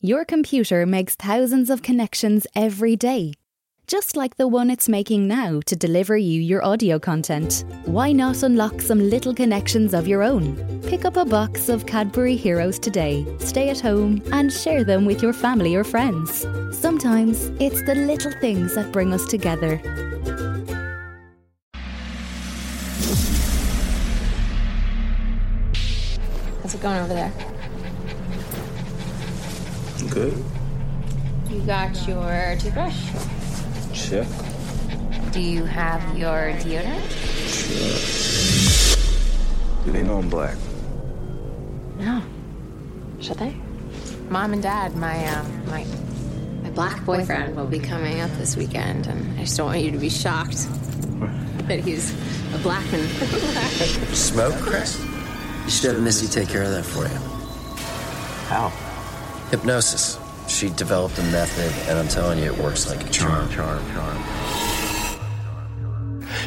Your computer makes thousands of connections every day, just like the one it's making now to deliver you your audio content. Why not unlock some little connections of your own? Pick up a box of Cadbury Heroes today, stay at home, and share them with your family or friends. Sometimes it's the little things that bring us together. How's it going over there? Good. You got your toothbrush? Check. Do you have your deodorant? Sure. Do they know I'm black? No. Should they? Mom and Dad, my um, my my black boyfriend will be coming up this weekend, and I just don't want you to be shocked that he's a black man. Smoke, Chris? You should have Missy take care of that for you. How? Hypnosis. She developed a method, and I'm telling you, it works like a charm. Charm, charm. charm.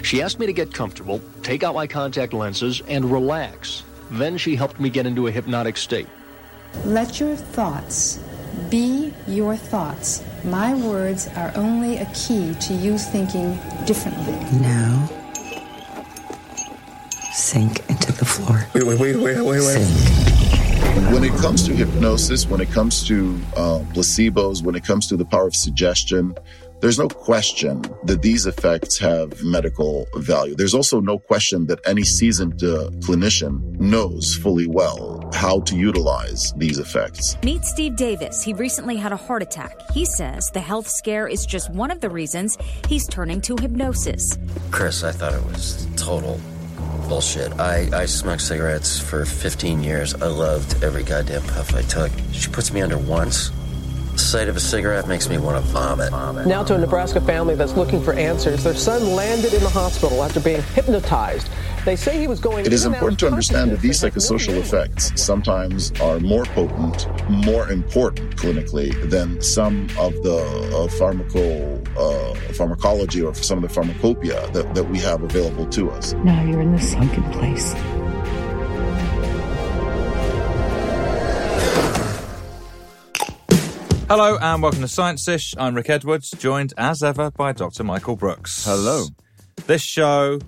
She asked me to get comfortable, take out my contact lenses, and relax. Then she helped me get into a hypnotic state. Let your thoughts be your thoughts. My words are only a key to you thinking differently. Now, sink into the floor. Wait, wait, wait, wait, wait, wait. Sink. When it comes to hypnosis, when it comes to uh, placebos, when it comes to the power of suggestion, there's no question that these effects have medical value. There's also no question that any seasoned uh, clinician knows fully well how to utilize these effects. Meet Steve Davis. He recently had a heart attack. He says the health scare is just one of the reasons he's turning to hypnosis. Chris, I thought it was total bullshit. I, I smoked cigarettes for 15 years. I loved every goddamn puff I took. She puts me under once. The sight of a cigarette makes me want to vomit. Now to a Nebraska family that's looking for answers. Their son landed in the hospital after being hypnotized. They say he was going. It is in and out important to understand that these psychosocial effects sometimes are more potent, more important clinically than some of the uh, pharmaco, uh, pharmacology or some of the pharmacopoeia that, that we have available to us. Now you're in the sunken place. Hello and welcome to Science Ish. I'm Rick Edwards, joined as ever by Dr. Michael Brooks. Hello. This show,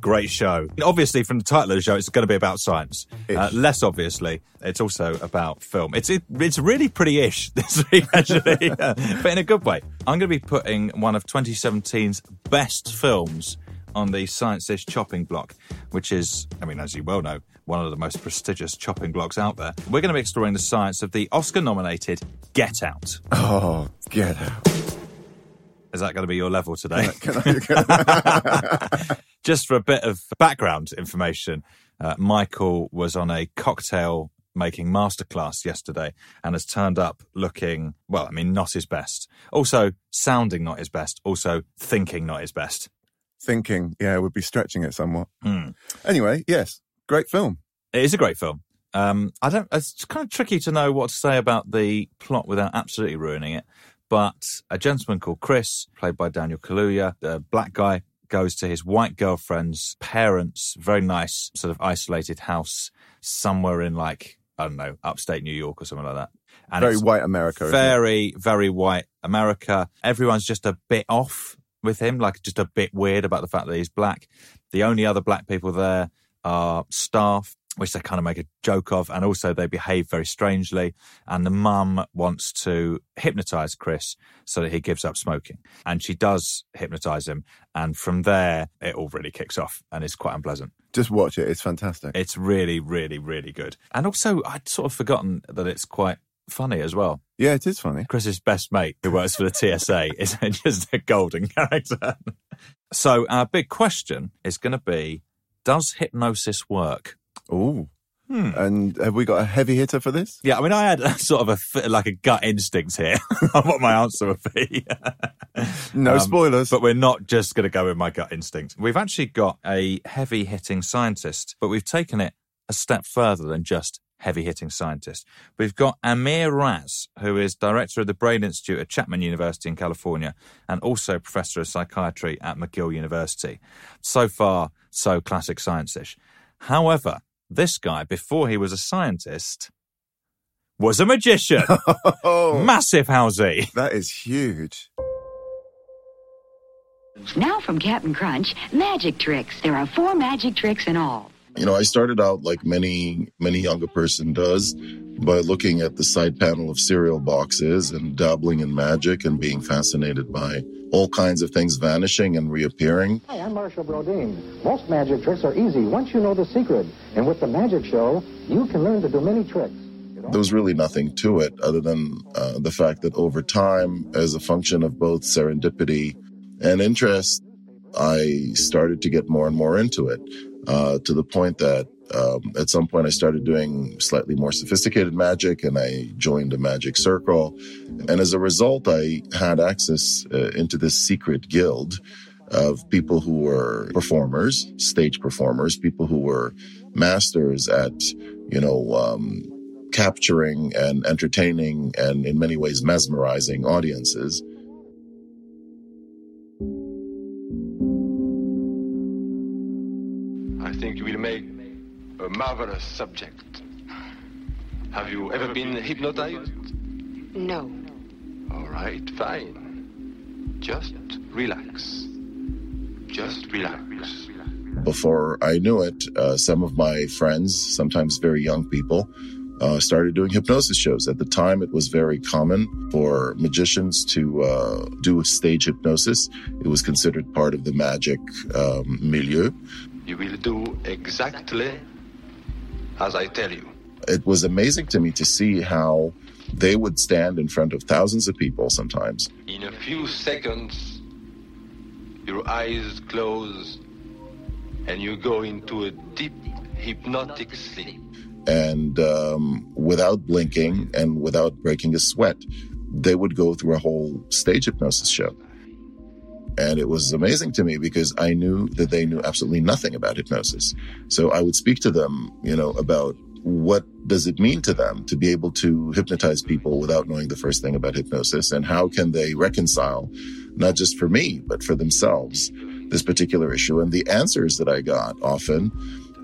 great show. Obviously, from the title of the show, it's going to be about science. Uh, less obviously, it's also about film. It's it, it's really pretty ish this week, actually, yeah, but in a good way. I'm going to be putting one of 2017's best films on the Science Ish chopping block, which is, I mean, as you well know, one of the most prestigious chopping blocks out there. We're going to be exploring the science of the Oscar nominated Get Out. Oh, get out. Is that going to be your level today? Just for a bit of background information, uh, Michael was on a cocktail making masterclass yesterday and has turned up looking, well, I mean, not his best. Also, sounding not his best. Also, thinking not his best. Thinking, yeah, would be stretching it somewhat. Hmm. Anyway, yes, great film. It is a great film. Um, I don't. It's kind of tricky to know what to say about the plot without absolutely ruining it. But a gentleman called Chris, played by Daniel Kaluuya, the black guy, goes to his white girlfriend's parents' very nice, sort of isolated house somewhere in like I don't know, upstate New York or something like that. And Very white America. very, very white America. Everyone's just a bit off with him, like just a bit weird about the fact that he's black. The only other black people there are staff which they kind of make a joke of, and also they behave very strangely. And the mum wants to hypnotize Chris so that he gives up smoking. And she does hypnotize him. And from there, it all really kicks off and it's quite unpleasant. Just watch it. It's fantastic. It's really, really, really good. And also, I'd sort of forgotten that it's quite funny as well. Yeah, it is funny. Chris's best mate, who works for the TSA, is just a golden character. so, our big question is going to be Does hypnosis work? Ooh. Hmm. And have we got a heavy hitter for this? Yeah, I mean, I had a, sort of a like a gut instinct here on what my answer would be. No Um, spoilers. But we're not just going to go with my gut instinct. We've actually got a heavy hitting scientist, but we've taken it a step further than just heavy hitting scientist. We've got Amir Raz, who is director of the Brain Institute at Chapman University in California and also professor of psychiatry at McGill University. So far, so classic science ish. However, this guy, before he was a scientist, was a magician. Oh. Massive housey. That is huge. Now from Captain Crunch, magic tricks. There are four magic tricks in all. You know, I started out like many, many younger person does by looking at the side panel of cereal boxes and dabbling in magic and being fascinated by all kinds of things vanishing and reappearing. Hi, I'm Marshall Brodeen. Most magic tricks are easy once you know the secret. And with the magic show, you can learn to do many tricks. There was really nothing to it other than uh, the fact that over time, as a function of both serendipity and interest, I started to get more and more into it uh, to the point that um, at some point I started doing slightly more sophisticated magic and I joined a magic circle. And as a result, I had access uh, into this secret guild of people who were performers, stage performers, people who were masters at, you know, um, capturing and entertaining and in many ways mesmerizing audiences. Marvelous subject. Have you ever been hypnotized? No. All right, fine. Just relax. Just relax. Before I knew it, uh, some of my friends, sometimes very young people, uh, started doing hypnosis shows. At the time, it was very common for magicians to uh, do stage hypnosis. It was considered part of the magic um, milieu. You will do exactly as I tell you. It was amazing to me to see how they would stand in front of thousands of people sometimes. In a few seconds, your eyes close and you go into a deep hypnotic sleep. And um, without blinking and without breaking a sweat, they would go through a whole stage hypnosis show. And it was amazing to me because I knew that they knew absolutely nothing about hypnosis. So I would speak to them, you know, about what does it mean to them to be able to hypnotize people without knowing the first thing about hypnosis and how can they reconcile, not just for me, but for themselves, this particular issue. And the answers that I got often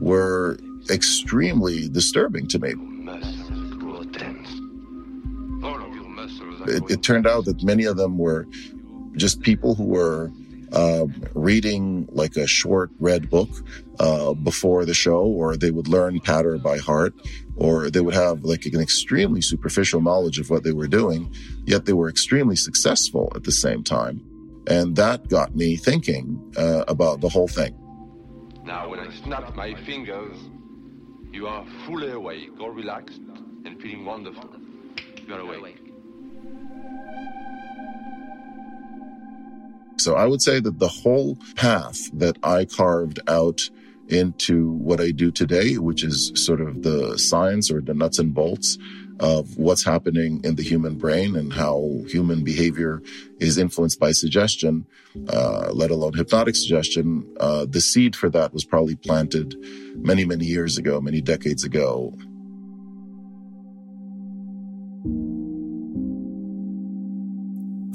were extremely disturbing to me. It, it turned out that many of them were just people who were um, reading like a short red book uh, before the show, or they would learn patter by heart, or they would have like an extremely superficial knowledge of what they were doing, yet they were extremely successful at the same time. And that got me thinking uh, about the whole thing. Now, when I snap my fingers, you are fully awake, all relaxed, and feeling wonderful. You are awake. So I would say that the whole path that I carved out into what I do today, which is sort of the science or the nuts and bolts of what's happening in the human brain and how human behavior is influenced by suggestion, uh, let alone hypnotic suggestion. Uh, the seed for that was probably planted many, many years ago, many decades ago.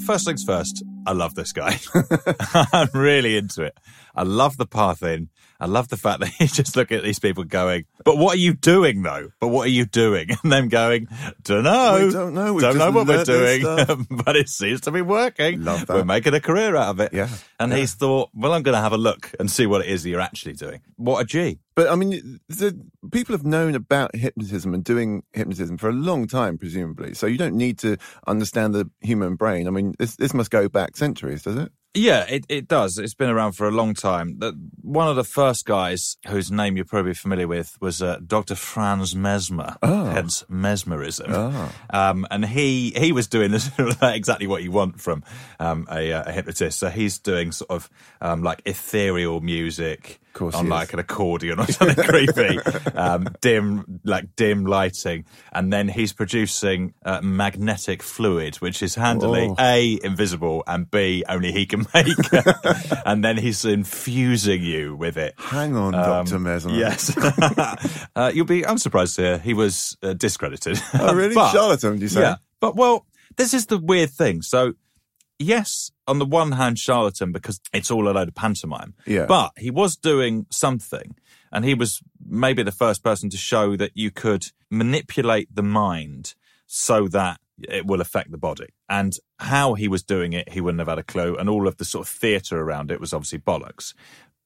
First things first, I love this guy. I'm really into it. I love the path in. I love the fact that he's just looking at these people going, "But what are you doing, though? But what are you doing?" And them going, "Don't know, We don't know. We've don't know what we're doing, but it seems to be working. Love that. We're making a career out of it." Yeah. And Yeah. he's thought, "Well, I'm going to have a look and see what it is that you're actually doing." What a G! But I mean, the people have known about hypnotism and doing hypnotism for a long time, presumably. So you don't need to understand the human brain. I mean, this this must go back centuries, does it? Yeah, it, it does. It's been around for a long time. One of the first guys whose name you're probably familiar with was uh, Dr. Franz Mesmer, Oh. hence mesmerism. Oh. Um, and he he was doing this, exactly what you want from um, a, uh, a hypnotist. So he's doing sort of um, like ethereal music course on like is. an accordion or something creepy, um, dim like dim lighting, and then he's producing uh, magnetic fluid, which is handily Oh. a invisible and b only he can make, and then he's infusing you with it. Hang on, Um, Dr. Mesmer. Yes. uh, you'll be, I'm surprised to hear he was uh, discredited. Oh, really? But- Charlatan, you say? Yeah. But, well, this is the weird thing. So, yes, on the one hand, charlatan because it's all a load of pantomime. Yeah. But he was doing something, and he was maybe the first person to show that you could manipulate the mind so that it will affect the body. And how he was doing it, he wouldn't have had a clue. And all of the sort of theatre around it was obviously bollocks.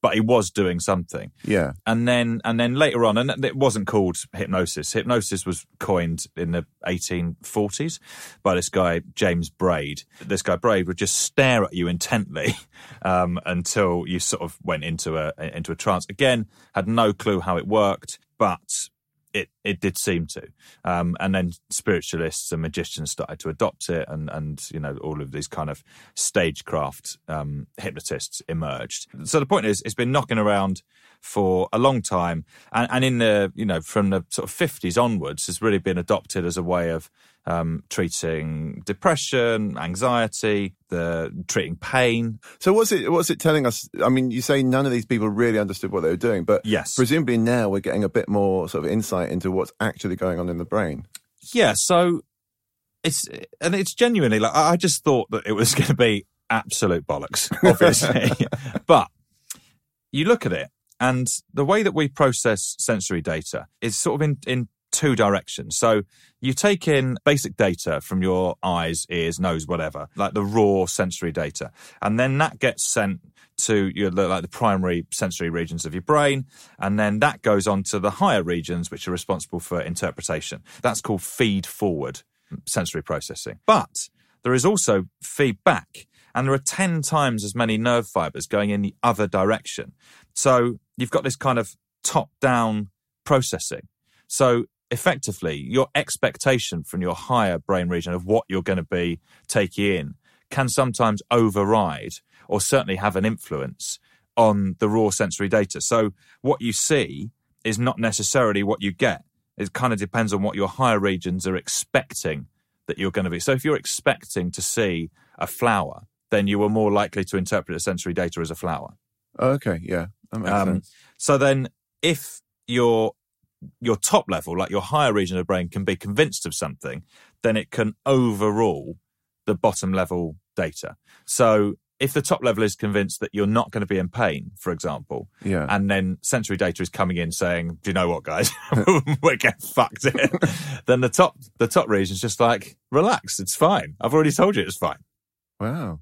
But he was doing something Yeah. and then and then later on, and it wasn't called hypnosis. Hypnosis was coined in the 1840s by this guy James Braid. This guy Braid would just stare at you intently um, until you sort of went into a into a trance. Again, had no clue how it worked, but it it did seem to. Um, and then spiritualists and magicians started to adopt it, and and you know all of these kind of stagecraft um, hypnotists emerged. So the point is, it's been knocking around for a long time, and, and in the you know from the sort of fifties onwards, has really been adopted as a way of um, treating depression, anxiety, the treating pain. So what's it? What's it telling us? I mean, you say none of these people really understood what they were doing, but Yes. presumably now we're getting a bit more sort of insight into what's actually going on in the brain. Yeah, so it's and it's genuinely like I I just thought that it was going to be absolute bollocks, obviously. but you look at it, and the way that we process sensory data is sort of in in two directions. So you take in basic data from your eyes, ears, nose, whatever, like the raw sensory data, and then that gets sent to your like the primary sensory regions of your brain, and then that goes on to the higher regions, which are responsible for interpretation. That's called feed forward sensory processing. But there is also feedback, and there are 10 times as many nerve fibers going in the other direction. So you've got this kind of top down processing. So effectively, your expectation from your higher brain region of what you're going to be taking in can sometimes override or certainly have an influence on the raw sensory data. So what you see is not necessarily what you get. It kind of depends on what your higher regions are expecting that you're going to be. So if you're expecting to see a flower, then you are more likely to interpret the sensory data as a flower. Okay, yeah, that makes Um, sense. So then, if your your top level, like your higher region of the brain, can be convinced of something, then it can overrule the bottom level data. So if the top level is convinced that you're not going to be in pain, for example, Yeah. and then sensory data is coming in saying, "Do you know what, guys? We're getting fucked here." then the top the top region is just like, "Relax, it's fine. I've already told you it's fine." Wow.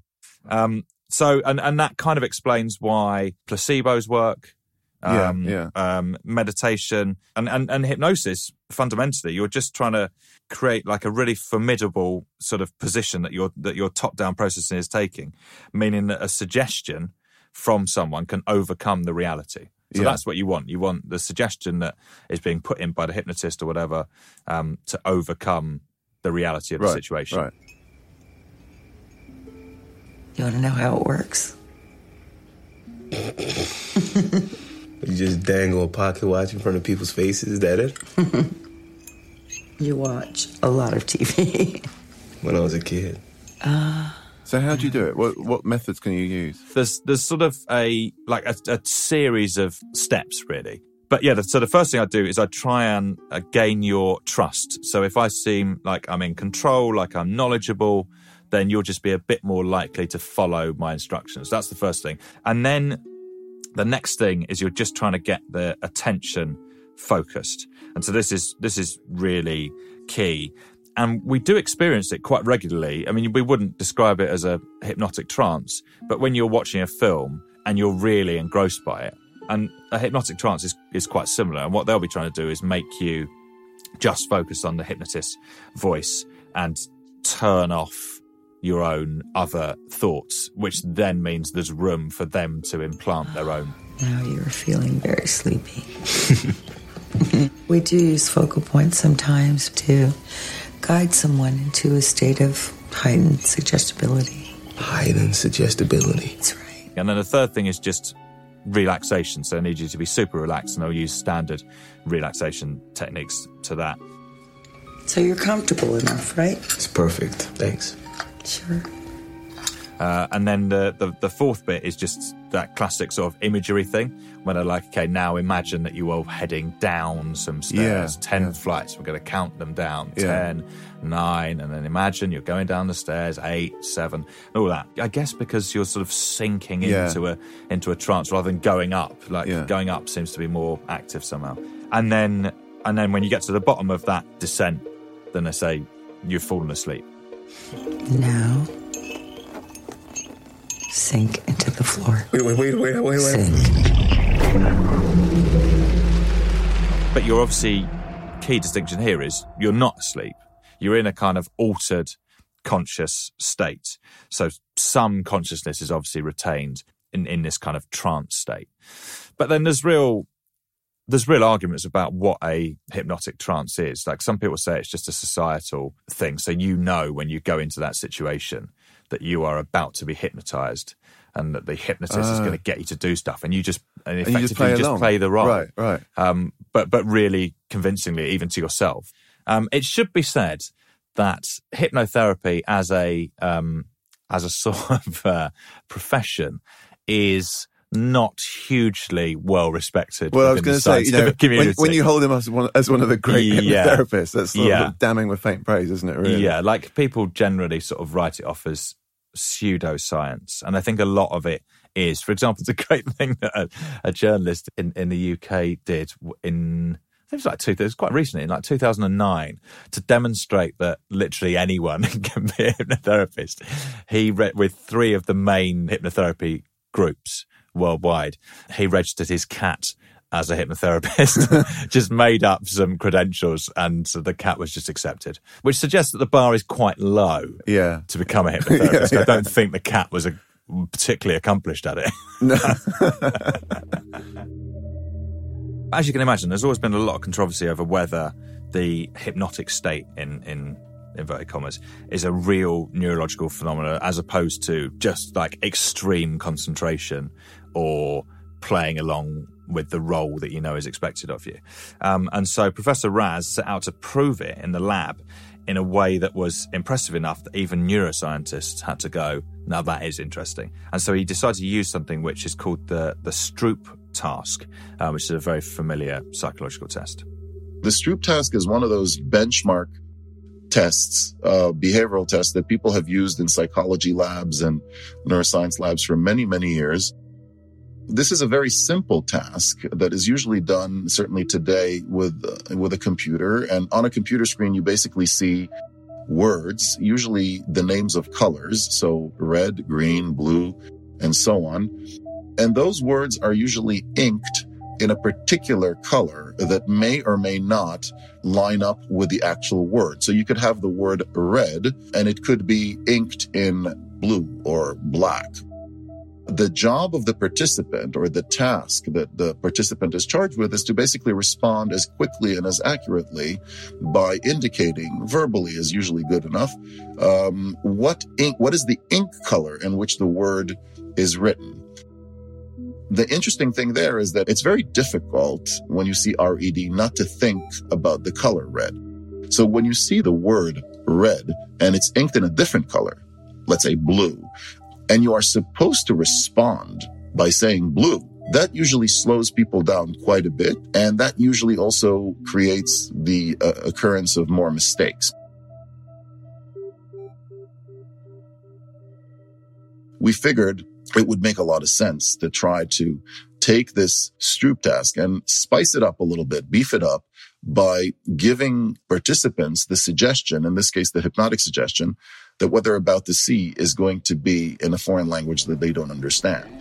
Um, so, and, and that kind of explains why placebos work. Yeah, Um, yeah. Um, meditation and, and, and hypnosis, fundamentally, you're just trying to create like a really formidable sort of position that your, that your top down processing is taking, meaning that a suggestion from someone can overcome the reality. So Yeah. that's what you want. You want the suggestion that is being put in by the hypnotist or whatever um, to overcome the reality of the situation. right. You want to know how it works? You just dangle a pocket watch in front of people's faces. Is that it? You watch a lot of TV. When I was a kid. Uh, So how do you do it? What what methods can you use? there's there's sort of a like a, a series of steps really but yeah the, so the first thing i do is i try and uh, gain your trust so if i seem like i'm in control like i'm knowledgeable then you'll just be a bit more likely to follow my instructions that's the first thing and then The next thing is you're just trying to get the attention focused. And so this is this is really key. And we do experience it quite regularly. I mean, we wouldn't describe it as a hypnotic trance, but when you're watching a film and you're really engrossed by it, and a hypnotic trance is, is quite similar. And what they'll be trying to do is make you just focus on the hypnotist's voice and turn off your own other thoughts, which then means there's room for them to implant their own. Now you're feeling very sleepy. we do use focal points sometimes to guide someone into a state of heightened suggestibility. Heightened suggestibility. That's right. And then the third thing is just relaxation. So I need you to be super relaxed, and I'll use standard relaxation techniques to that. So you're comfortable enough, right? It's perfect. Thanks. Sure. Uh, and then the, the, the fourth bit is just that classic sort of imagery thing when I like, okay, now imagine that you are heading down some stairs, Yeah, 10 yeah. flights. We're going to count them down Yeah. ten, nine, and then imagine you're going down the stairs, eight, seven, and all that. I guess because you're sort of sinking Yeah. into a into a trance rather than going up. Like Yeah. going up seems to be more active somehow. And then and then when you get to the bottom of that descent, then they say you've fallen asleep. Now, sink into the floor. Wait, wait, wait, wait, wait, wait. Sink. But your obviously key distinction here is you're not asleep. You're in a kind of altered conscious state. So some consciousness is obviously retained in, in this kind of trance state. But then there's real there's real arguments about what a hypnotic trance is. Like some people say it's just a societal thing. So you know when you go into that situation that you are about to be hypnotized and that the hypnotist is Ah. going to get you to do stuff and you just and you effectively just play just play the role Right, right. um, but but really convincingly, even to yourself. Um, it should be said that hypnotherapy as a um, as a sort of uh, profession is not hugely well respected. Well, I was going to say, you know, when, when you hold him as one, as one of the great Yeah. hypnotherapists, that's sort Yeah. of damning with faint praise, isn't it? Really? Yeah, like people generally sort of write it off as pseudoscience. And I think a lot of it is. For example, it's a great thing that a, a journalist in, in the UK did in. I think it was like two, it was quite recently, in like 2009, to demonstrate that literally anyone can be a hypnotherapist. He read with three of the main hypnotherapy groups worldwide. He registered his cat as a hypnotherapist, just made up some credentials, and so the cat was just accepted, which suggests that the bar is quite low Yeah. to become a hypnotherapist. Yeah, yeah. I don't think the cat was a, particularly accomplished at it. No. As you can imagine, there's always been a lot of controversy over whether the hypnotic state in in inverted commas is a real neurological phenomenon as opposed to just like extreme concentration or playing along with the role that you know is expected of you. Um, and so Professor Raz set out to prove it in the lab in a way that was impressive enough that even neuroscientists had to go, now that is interesting. And so he decided to use something which is called the, the Stroop task, uh, which is a very familiar psychological test. The Stroop task is one of those benchmark tests, uh, behavioral tests that people have used in psychology labs and neuroscience labs for many, many years. This is a very simple task that is usually done, certainly today, with uh, with a computer. And on a computer screen, you basically see words, usually the names of colors, so red, green, blue, and so on. And those words are usually inked in a particular color that may or may not line up with the actual word. So you could have the word red and it could be inked in blue or black. The job of the participant or the task that the participant is charged with is to basically respond as quickly and as accurately by indicating verbally is usually good enough um, what ink what is the ink color in which the word is written the interesting thing there is that it's very difficult when you see red not to think about the color red. So when you see the word red and it's inked in a different color let's say blue and you are supposed to respond by saying blue that usually slows people down quite a bit and that usually also creates the uh, occurrence of more mistakes. We figured it would make a lot of sense to try to take this Stroop task and spice it up a little bit, beef it up by giving participants the suggestion, in this case, the hypnotic suggestion, that what they're about to see is going to be in a foreign language that they don't understand.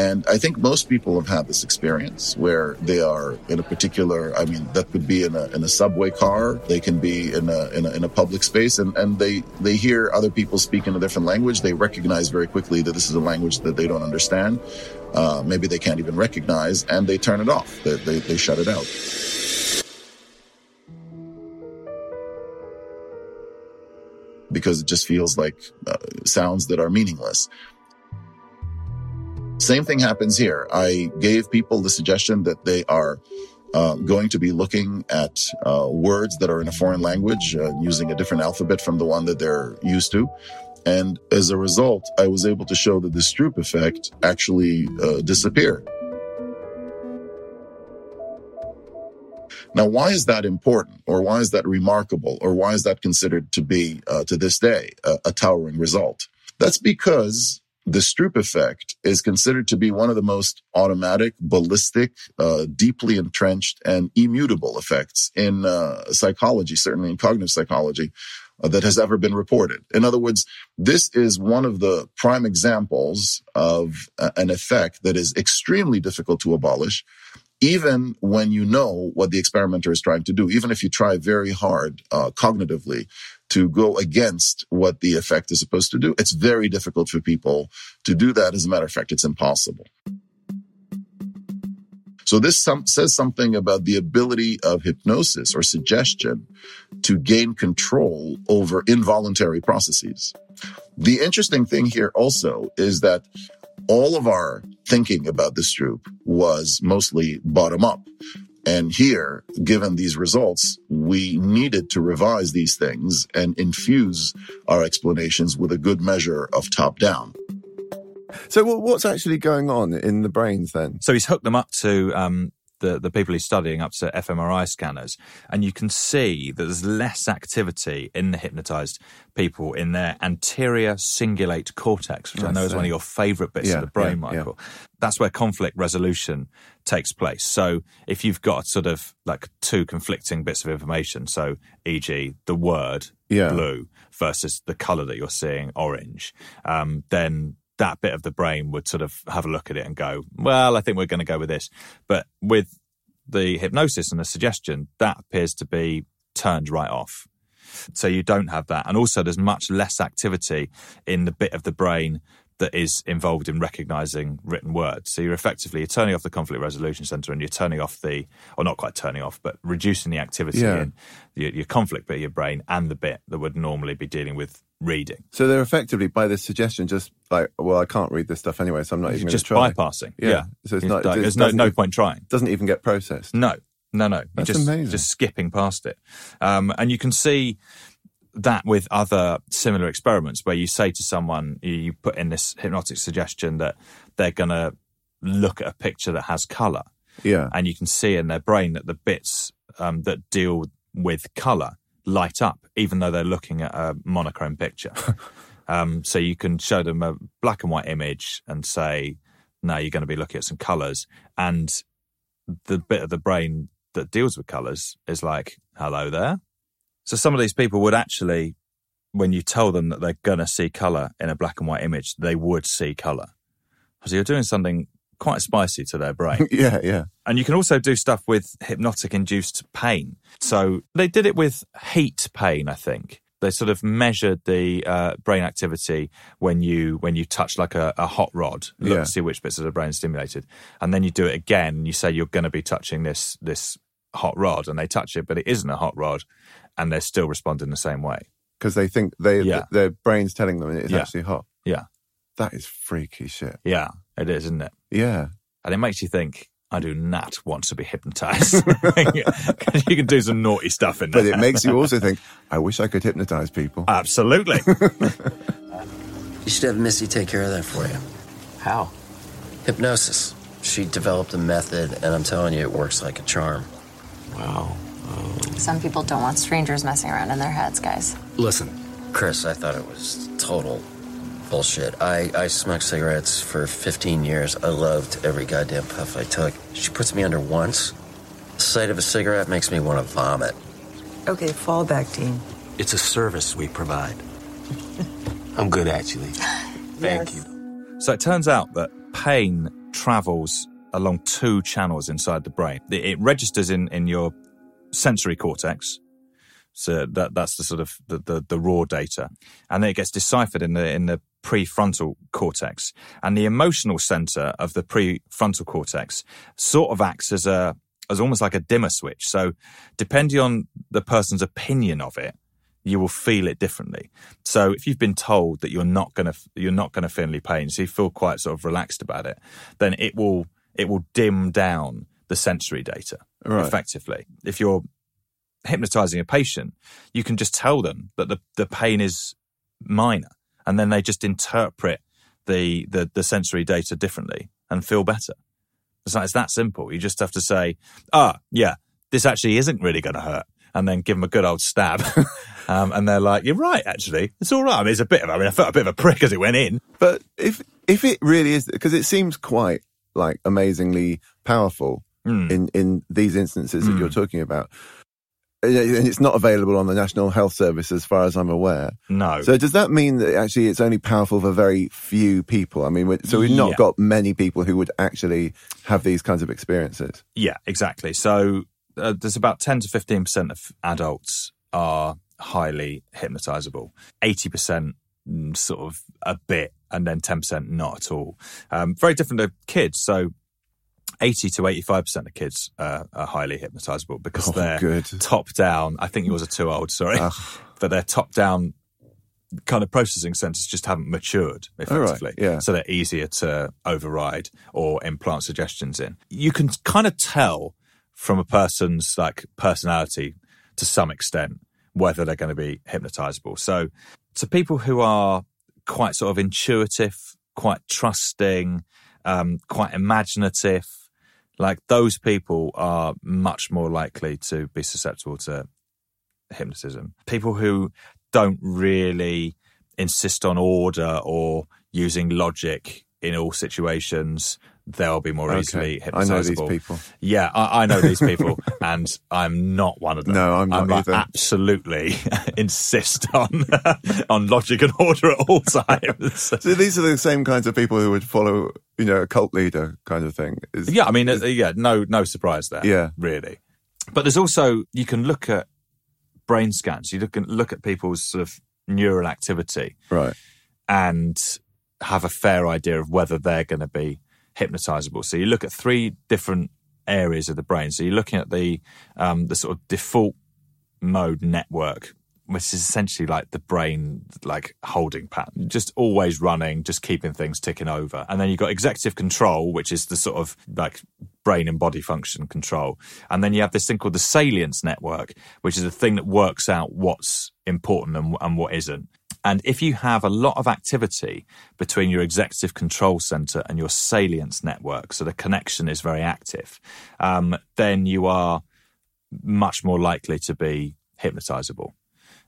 And I think most people have had this experience where they are in a particular, I mean, that could be in a, in a subway car. They can be in a, in a, in a public space and, and they, they hear other people speak in a different language. They recognize very quickly that this is a language that they don't understand. Uh, maybe they can't even recognize and they turn it off. They, they, they shut it out. Because it just feels like uh, sounds that are meaningless. Same thing happens here. I gave people the suggestion that they are uh, going to be looking at uh, words that are in a foreign language uh, using a different alphabet from the one that they're used to. And as a result, I was able to show that the Stroop effect actually uh, disappeared. Now, why is that important, or why is that remarkable, or why is that considered to be, uh, to this day, a, a towering result? That's because the Stroop effect is considered to be one of the most automatic, ballistic, uh, deeply entrenched, and immutable effects in uh, psychology, certainly in cognitive psychology, uh, that has ever been reported. In other words, this is one of the prime examples of uh, an effect that is extremely difficult to abolish even when you know what the experimenter is trying to do, even if you try very hard uh, cognitively to go against what the effect is supposed to do, it's very difficult for people to do that. As a matter of fact, it's impossible. So this some, says something about the ability of hypnosis or suggestion to gain control over involuntary processes. The interesting thing here also is that all of our thinking about this Stroop was mostly bottom up. And here, given these results, we needed to revise these things and infuse our explanations with a good measure of top down. So, what's actually going on in the brains then? So, he's hooked them up to um, the, the people he's studying up to fMRI scanners, and you can see that there's less activity in the hypnotized people in their anterior cingulate cortex, which I, I know is one of your favorite bits yeah, of the brain, yeah, Michael. Yeah. That's where conflict resolution takes place. So if you've got sort of like two conflicting bits of information, so e.g. the word blue versus the color that you're seeing orange, um, then that bit of the brain would sort of have a look at it and go, well, I think we're going to go with this. But with the hypnosis and the suggestion, that appears to be turned right off. So you don't have that. And also, there's much less activity in the bit of the brain that is involved in recognizing written words. So you're effectively you're turning off the conflict resolution center and you're turning off the, or not quite turning off, but reducing the activity yeah. in your, your conflict bit of your brain and the bit that would normally be dealing with reading. So they're effectively by this suggestion just like, well, I can't read this stuff anyway, so I'm not even just try. bypassing. Yeah. yeah. So it's, not. There's no no point trying. Doesn't even get processed. No, no, no. That's just, amazing. Just skipping past it, um, and you can see that with other similar experiments where you say to someone, you put in this hypnotic suggestion that they're going to look at a picture that has color. Yeah. And you can see in their brain that the bits um, that deal with color light up, even though they're looking at a monochrome picture. um, so you can show them a black and white image and say, no, you're going to be looking at some colors. And the bit of the brain that deals with colors is like, hello there. So some of these people would actually, when you tell them that they're going to see color in a black and white image, they would see color. So you're doing something quite spicy to their brain. yeah, yeah. And you can also do stuff with hypnotic induced pain. So they did it with heat pain, I think. They sort of measured the uh, brain activity when you when you touch like a, a hot rod, look yeah. to see which bits of the brain stimulated, and then you do it again. and You say you're going to be touching this this hot rod, and they touch it, but it isn't a hot rod, and they're still responding the same way because they think they yeah. their brain's telling them it's yeah. actually hot. Yeah, that is freaky shit. Yeah, it is, isn't it? Yeah. And it makes you think, I do not want to be hypnotized. you can do some naughty stuff in there. But it makes you also think, I wish I could hypnotize people. Absolutely. you should have Missy take care of that for you. How? Hypnosis. She developed a method, and I'm telling you, it works like a charm. Wow. Um... Some people don't want strangers messing around in their heads, guys. Listen. Chris, I thought it was total bullshit. I, I smoked cigarettes for 15 years. I loved every goddamn puff I took. She puts me under once. The sight of a cigarette makes me want to vomit. Okay, fall back, Dean. It's a service we provide. I'm good, actually. Thank you. So it turns out that pain travels along two channels inside the brain. It, it registers in, in your sensory cortex. So that that's the sort of the, the, the raw data. And then it gets deciphered in the in the prefrontal cortex. And the emotional center of the prefrontal cortex sort of acts as a as almost like a dimmer switch. So depending on the person's opinion of it, you will feel it differently. So if you've been told that you're not going to you're not going to feel any pain, so you feel quite sort of relaxed about it, then it will it will dim down the sensory data Right. effectively. If you're hypnotizing a patient, you can just tell them that the, the pain is minor, and then they just interpret the, the the sensory data differently and feel better. It's like it's that simple. You just have to say, "Ah, yeah, this actually isn't really going to hurt," and then give them a good old stab, um, and they're like, "You're right, actually, it's all right." I mean, it's a bit of, I mean, I felt a bit of a prick as it went in, But if if it really is, because it seems quite like amazingly powerful Hmm. in in these instances that you're talking about, and it's not available on the National Health Service as far as I'm aware. No. So does that mean that actually it's only powerful for very few people? I mean, so we've not Yeah. got many people who would actually have these kinds of experiences. Yeah, exactly. So uh, there's about 10 to 15% of adults are highly hypnotizable. 80% mm, sort of a bit, and then 10% not at all. Um, very different to kids. So 80 to 85% of kids uh, are highly hypnotizable because Oh, they're good. top down. I think yours are too old, sorry. but they're top down kind of processing centers just haven't matured Oh, right, effectively. yeah. So they're easier to override or implant suggestions in. You can kind of tell from a person's like personality to some extent whether they're going to be hypnotizable. So to people who are quite sort of intuitive, quite trusting, um, quite imaginative, like those people are much more likely to be susceptible to hypnotism. People who don't really insist on order or using logic in all situations, they'll be more Okay. easily I know these hypnotizable. people. Yeah, I, I know these people, and I'm not one of them. No, I'm not like, either. absolutely insist on on logic and order at all times. So these are the same kinds of people who would follow, you know, a cult leader kind of thing. Is- Yeah, I mean, uh, yeah, no, no surprise there. Yeah. really. But there's also you can look at brain scans. You look and look at people's sort of neural activity, right? And have a fair idea of whether they're going to be hypnotizable. So you look at three different areas of the brain. So you're looking at the um, the sort of default mode network, which is essentially like the brain like holding pattern, just always running, just keeping things ticking over. And then you've got executive control, which is the sort of like brain and body function control. And then you have this thing called the salience network, which is a thing that works out what's important and, and what isn't. And if you have a lot of activity between your executive control center and your salience network, so the connection is very active, um, then you are much more likely to be hypnotizable.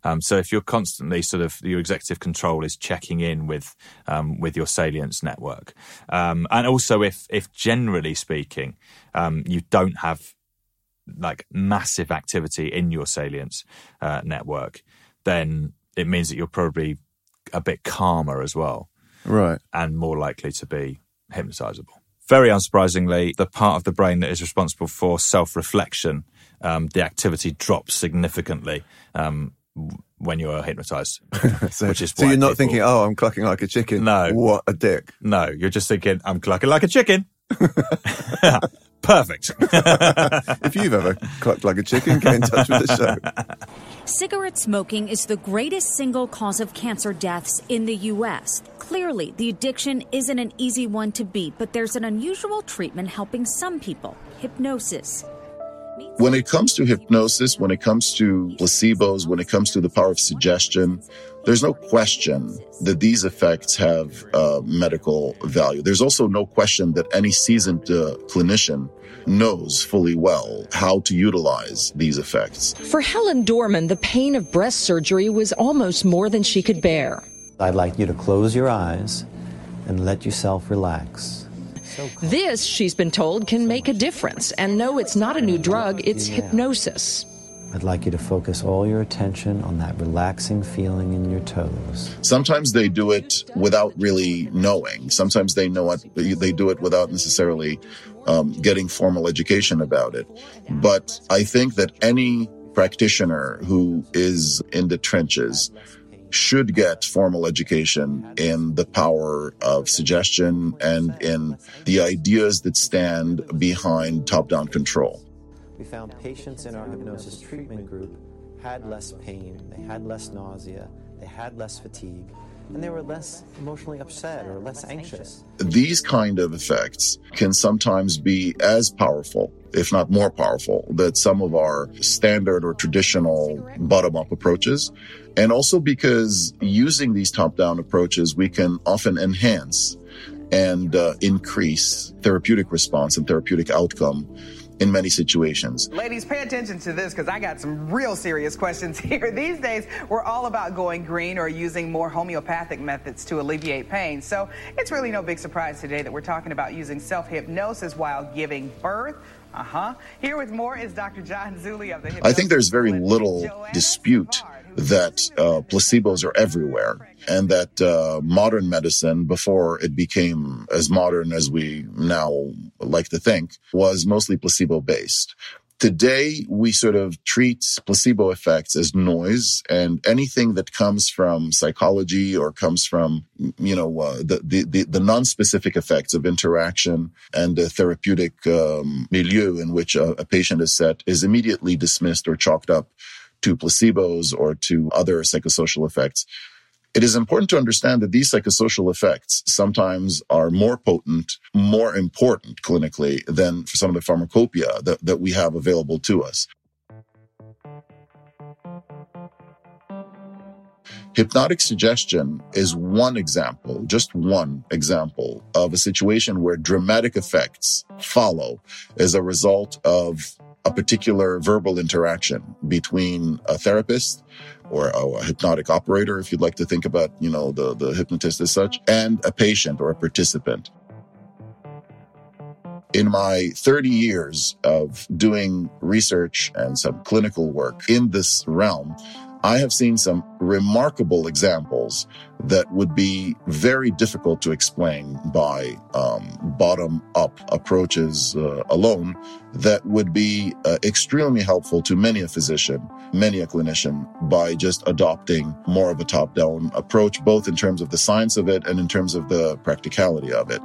Um, so if you're constantly sort of your executive control is checking in with um, with your salience network, um, and also if if generally speaking um, you don't have like massive activity in your salience uh, network, then it means that you're probably a bit calmer as well, Right. and more likely to be hypnotizable. Very unsurprisingly, the part of the brain that is responsible for self reflection, um, the activity drops significantly um, when you are hypnotized. so, which is so you're not people- thinking, oh, I'm clucking like a chicken. No. What a dick. No, you're just thinking, I'm clucking like a chicken. Perfect. if you've ever clucked like a chicken, get in touch with the show. Cigarette smoking is the greatest single cause of cancer deaths in the U.S. Clearly, the addiction isn't an easy one to beat, but there's an unusual treatment helping some people hypnosis. When it comes to hypnosis, when it comes to placebos, when it comes to the power of suggestion, there's no question that these effects have uh, medical value. There's also no question that any seasoned uh, clinician knows fully well how to utilize these effects. For Helen Dorman, the pain of breast surgery was almost more than she could bear. I'd like you to close your eyes and let yourself relax. This, she's been told, can make a difference. And no, it's not a new drug, it's hypnosis. I'd like you to focus all your attention on that relaxing feeling in your toes. Sometimes they do it without really knowing. Sometimes they know it, they do it without necessarily um, getting formal education about it. But I think that any practitioner who is in the trenches should get formal education in the power of suggestion and in the ideas that stand behind top down control. We found patients in our hypnosis treatment group had less pain, they had less nausea, they had less fatigue, and they were less emotionally upset or less anxious. These kind of effects can sometimes be as powerful, if not more powerful, than some of our standard or traditional bottom up approaches. And also because using these top down approaches, we can often enhance and uh, increase therapeutic response and therapeutic outcome in many situations. Ladies, pay attention to this because I got some real serious questions here. These days, we're all about going green or using more homeopathic methods to alleviate pain. So it's really no big surprise today that we're talking about using self hypnosis while giving birth. Uh huh. Here with more is Dr. John Zuli of the I think there's very little dispute that uh, placebos are everywhere and that uh, modern medicine, before it became as modern as we now like to think, was mostly placebo based. Today, we sort of treat placebo effects as noise and anything that comes from psychology or comes from, you know, uh, the, the, the, non-specific effects of interaction and the therapeutic um, milieu in which a, a patient is set is immediately dismissed or chalked up to placebos or to other psychosocial effects. It is important to understand that these psychosocial effects sometimes are more potent, more important clinically than for some of the pharmacopoeia that, that we have available to us. Hypnotic suggestion is one example, just one example of a situation where dramatic effects follow as a result of a particular verbal interaction between a therapist or a, hypnotic operator, if you'd like to think about, you know, the, the hypnotist as such, and a patient or a participant. In my 30 years of doing research and some clinical work in this realm, I have seen some remarkable examples that would be very difficult to explain by um, bottom up approaches uh, alone that would be uh, extremely helpful to many a physician, many a clinician by just adopting more of a top down approach, both in terms of the science of it and in terms of the practicality of it.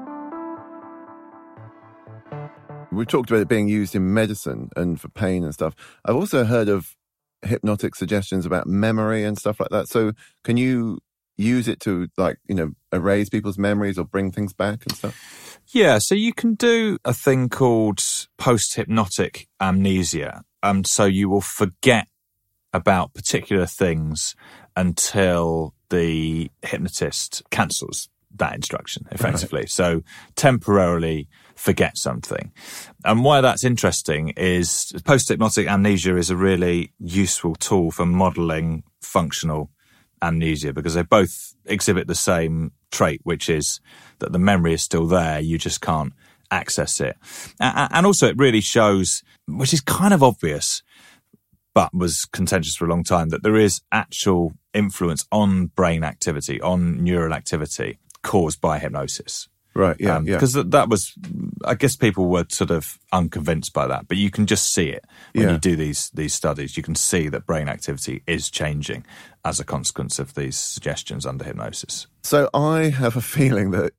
We've talked about it being used in medicine and for pain and stuff. I've also heard of hypnotic suggestions about memory and stuff like that. So can you use it to like, you know, erase people's memories or bring things back and stuff? Yeah, so you can do a thing called post hypnotic amnesia. Um, so you will forget about particular things until the hypnotist cancels that instruction effectively. Right. So temporarily forget something. And why that's interesting is post hypnotic amnesia is a really useful tool for modeling functional amnesia because they both exhibit the same trait, which is that the memory is still there. You just can't access it. And also it really shows, which is kind of obvious, but was contentious for a long time, that there is actual influence on brain activity, on neural activity caused by hypnosis. Right. Yeah. Um, Because that, that was, I guess people were sort of unconvinced by that, but you can just see it when yeah. you do these these studies. You can see that brain activity is changing as a consequence of these suggestions under hypnosis. So I have a feeling that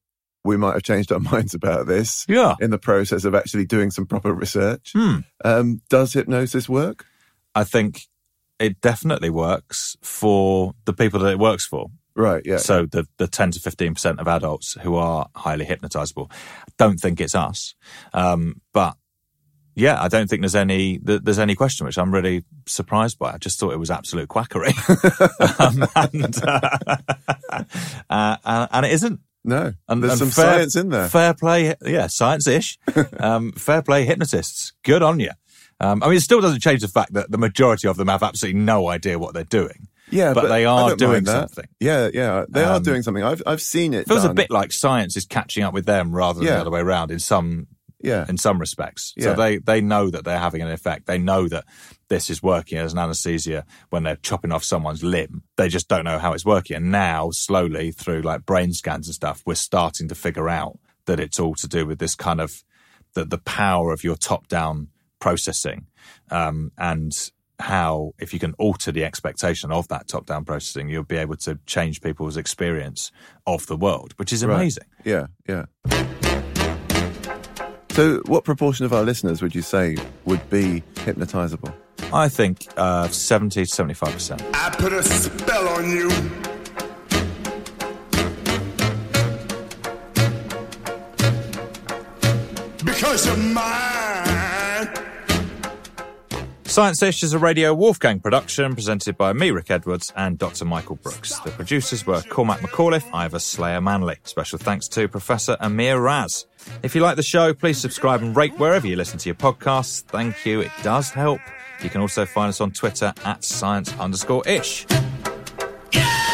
we might have changed our minds about this. Yeah. In the process of actually doing some proper research. Hmm. Um, does hypnosis work? I think it definitely works for the people that it works for. Right, yeah. So the, the 10 to 15% of adults who are highly hypnotizable don't think it's us. Um, but yeah, I don't think there's any there's any question, which I'm really surprised by. I just thought it was absolute quackery, um, and, uh, uh, and, it isn't. No, and, there's and some fair, science in there. Fair play, yeah, science-ish. um, fair play, hypnotists. Good on you. Um, I mean, it still doesn't change the fact that the majority of them have absolutely no idea what they're doing. Yeah, but, they are doing something. Yeah, yeah, they are Um, doing something. I've I've seen it. Feels a bit like science is catching up with them rather than Yeah. the other way around in some Yeah. in some respects. Yeah. So they they know that they're having an effect. They know that this is working as an anesthesia when they're chopping off someone's limb. They just don't know how it's working. And now, slowly through like brain scans and stuff, we're starting to figure out that it's all to do with this kind of the the power of your top down processing um, and how if you can alter the expectation of that top down processing you'll be able to change people's experience of the world which is Right. amazing Yeah, yeah. So, what proportion of our listeners would you say would be hypnotizable? i think uh, 70 to 75% I put a spell on you. Because you're mine. Science Ish is a Radio Wolfgang production presented by me, Rick Edwards, and Dr. Michael Brooks. The producers were Cormac McAuliffe, Ivor Slayer Manley. Special thanks to Professor Amir Raz. If you like the show, please subscribe and rate wherever you listen to your podcasts. Thank you. It does help. You can also find us on Twitter at science underscore ish. I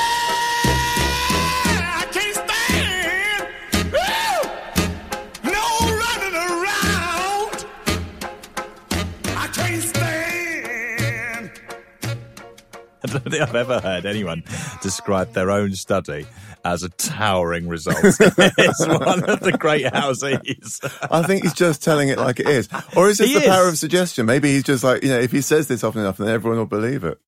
don't think I've ever heard anyone describe their own study as a towering result. it's one of the great houses. I think he's just telling it like it is. Or is this He the power of suggestion? Maybe he's just like, you know, if he says this often enough, then everyone will believe it.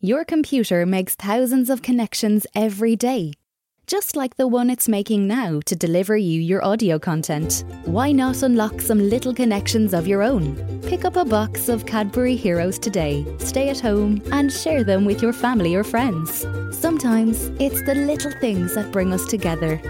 Your computer makes thousands of connections every day. Just like the one it's making now to deliver you your audio content. Why not unlock some little connections of your own? Pick up a box of Cadbury Heroes today, stay at home, and share them with your family or friends. Sometimes it's the little things that bring us together,